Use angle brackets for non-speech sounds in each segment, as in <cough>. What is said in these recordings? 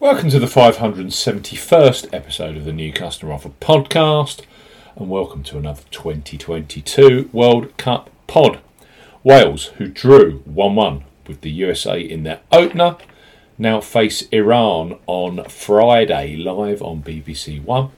Welcome to the 571st episode of the New Customer Offer podcast, and welcome to another 2022 World Cup pod. Wales, who drew 1 1 with the USA in their opener, now face Iran on Friday live on BBC One.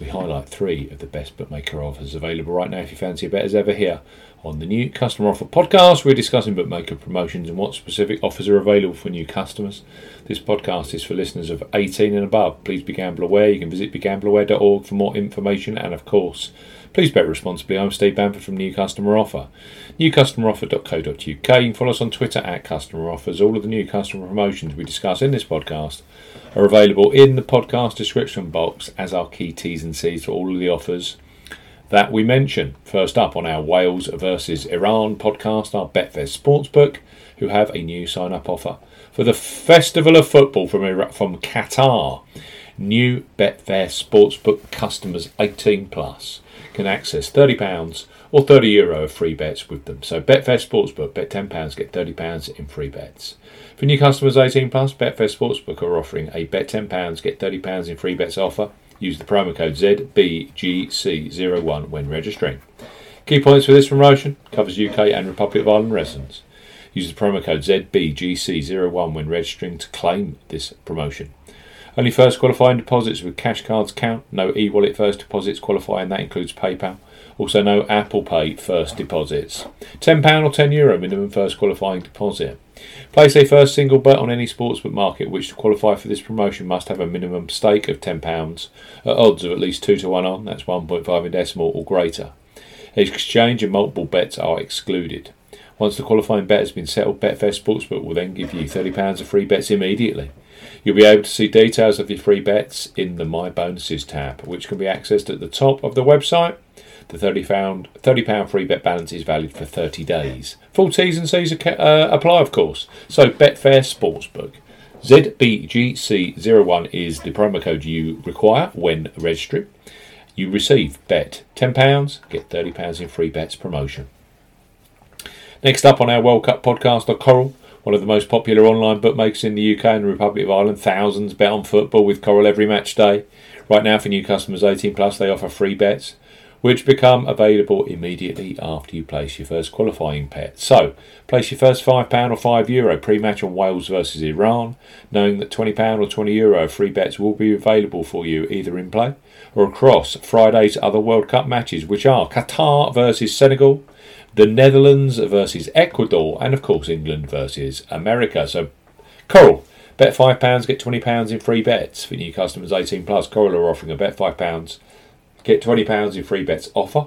We highlight three of the best bookmaker offers available right now if you fancy a bet as ever here on the new customer offer podcast. We're discussing bookmaker promotions and what specific offers are available for new customers. This podcast is for listeners of 18 and above. Please be gamble aware. You can visit begambleaware.org for more information and, of course, Please bet responsibly. I'm Steve Bamford from New Customer Offer. NewCustomeroffer.co.uk. You can follow us on Twitter at Customer Offers. All of the new customer promotions we discuss in this podcast are available in the podcast description box as our key T's and C's for all of the offers that we mention. First up on our Wales versus Iran podcast, our Betfair Sportsbook, who have a new sign up offer for the Festival of Football from, from Qatar. New Betfair Sportsbook customers 18 plus can access £30 or €30 Euro of free bets with them. So Betfair Sportsbook, bet £10, get £30 in free bets. For new customers 18 plus, Betfair Sportsbook are offering a bet £10, get £30 in free bets offer. Use the promo code ZBGC01 when registering. Key points for this promotion covers UK and Republic of Ireland residents. Use the promo code ZBGC01 when registering to claim this promotion. Only first qualifying deposits with cash cards count. No e wallet first deposits qualify, and that includes PayPal. Also, no Apple Pay first deposits. £10 or €10 Euro minimum first qualifying deposit. Place a first single bet on any sportsbook market which to qualify for this promotion must have a minimum stake of £10 at odds of at least 2 to 1 on, that's 1.5 in decimal or greater. Exchange and multiple bets are excluded. Once the qualifying bet has been settled, Betfair Sportsbook will then give you £30 of free bets immediately. You'll be able to see details of your free bets in the My Bonuses tab, which can be accessed at the top of the website. The £30, £30 free bet balance is valid for 30 days. Full T's and C's uh, apply, of course. So, Betfair Sportsbook. ZBGC01 is the promo code you require when registering. You receive bet £10, get £30 in free bets promotion. Next up on our World Cup podcast Coral one of the most popular online bookmakers in the UK and the Republic of Ireland. Thousands bet on football with Coral every match day. Right now, for new customers 18 plus, they offer free bets, which become available immediately after you place your first qualifying bet. So, place your first £5 or €5 Euro pre-match on Wales versus Iran, knowing that £20 or €20 Euro free bets will be available for you either in play or across Friday's other World Cup matches, which are Qatar versus Senegal, the Netherlands versus Ecuador, and of course England versus America. So, Coral, bet £5, get £20 in free bets for new customers 18 plus. Coral are offering a bet £5, get £20 in free bets offer.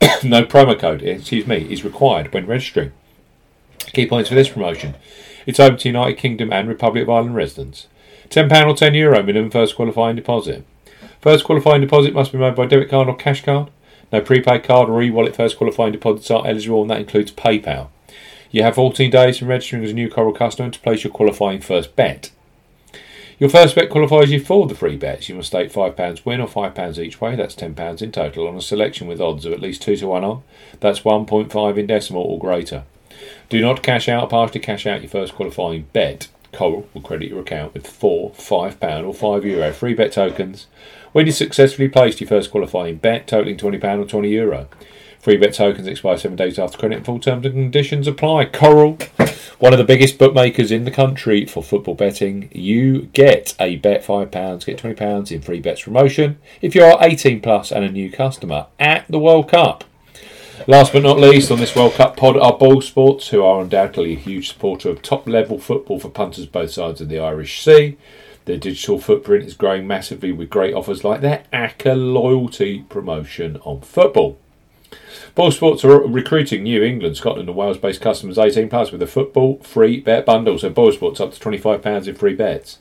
<coughs> no promo code, excuse me, is required when registering. Key points for this promotion. It's open to United Kingdom and Republic of Ireland residents. £10 or €10 Euro minimum first qualifying deposit. First qualifying deposit must be made by debit card or cash card. No prepaid card or e-wallet first qualifying deposits are eligible, and that includes PayPal. You have 14 days from registering as a new Coral customer to place your qualifying first bet. Your first bet qualifies you for the free bets. You must stake £5 win or £5 each way, that's £10 in total, on a selection with odds of at least 2 to 1 on, that's 1.5 in decimal or greater. Do not cash out partially cash out your first qualifying bet. Coral will credit your account with four £5 or €5 Euro free bet tokens when you successfully placed your first qualifying bet totaling £20 or €20. Euro. Free bet tokens expire seven days after credit and full terms and conditions apply. Coral, one of the biggest bookmakers in the country for football betting. You get a bet £5, get £20 in free bets promotion if you are 18 plus and a new customer at the World Cup. Last but not least, on this World Cup pod are Boyle Sports, who are undoubtedly a huge supporter of top level football for punters both sides of the Irish Sea. Their digital footprint is growing massively with great offers like their ACCA loyalty promotion on football. Boyle Sports are recruiting New England, Scotland, and Wales based customers 18 plus with a football free bet bundle. So Boyle Sports up to £25 in free bets.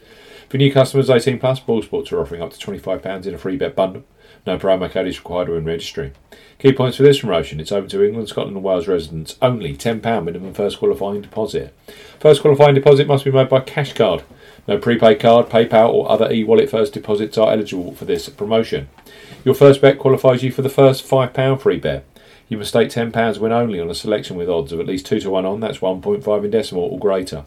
For new customers 18 plus, Boyle Sports are offering up to £25 in a free bet bundle. No promo code is required when registering. Key points for this promotion it's open to England, Scotland, and Wales residents only. £10 minimum first qualifying deposit. First qualifying deposit must be made by cash card. No prepaid card, PayPal, or other e wallet first deposits are eligible for this promotion. Your first bet qualifies you for the first £5 free bet. You must stake £10 win only on a selection with odds of at least 2 to 1 on, that's 1.5 in decimal or greater.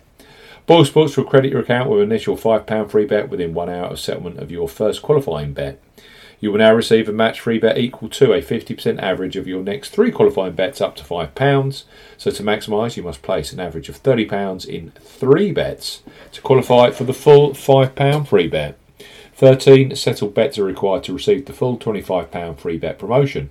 Boyle Sports will credit your account with an initial £5 free bet within one hour of settlement of your first qualifying bet. You will now receive a match free bet equal to a 50% average of your next three qualifying bets up to £5. So to maximise, you must place an average of £30 in three bets to qualify for the full £5 free bet. 13 settled bets are required to receive the full £25 free bet promotion.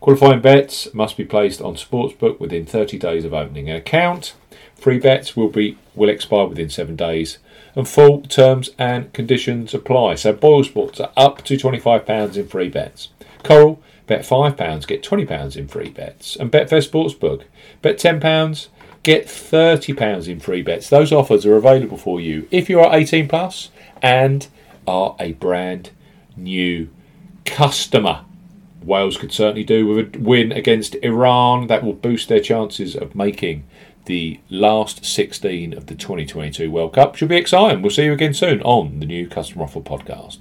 Qualifying bets must be placed on Sportsbook within 30 days of opening an account. Free bets will be will expire within 7 days and full terms and conditions apply. So Boyle Sports are up to £25 in free bets. Coral, bet £5, get £20 in free bets. And Betfair Sportsbook, bet £10, get £30 in free bets. Those offers are available for you if you are 18 plus and are a brand new customer. Wales could certainly do with a win against Iran. That will boost their chances of making the last 16 of the 2022 World Cup. Should be exciting. We'll see you again soon on the new Customer Offer podcast.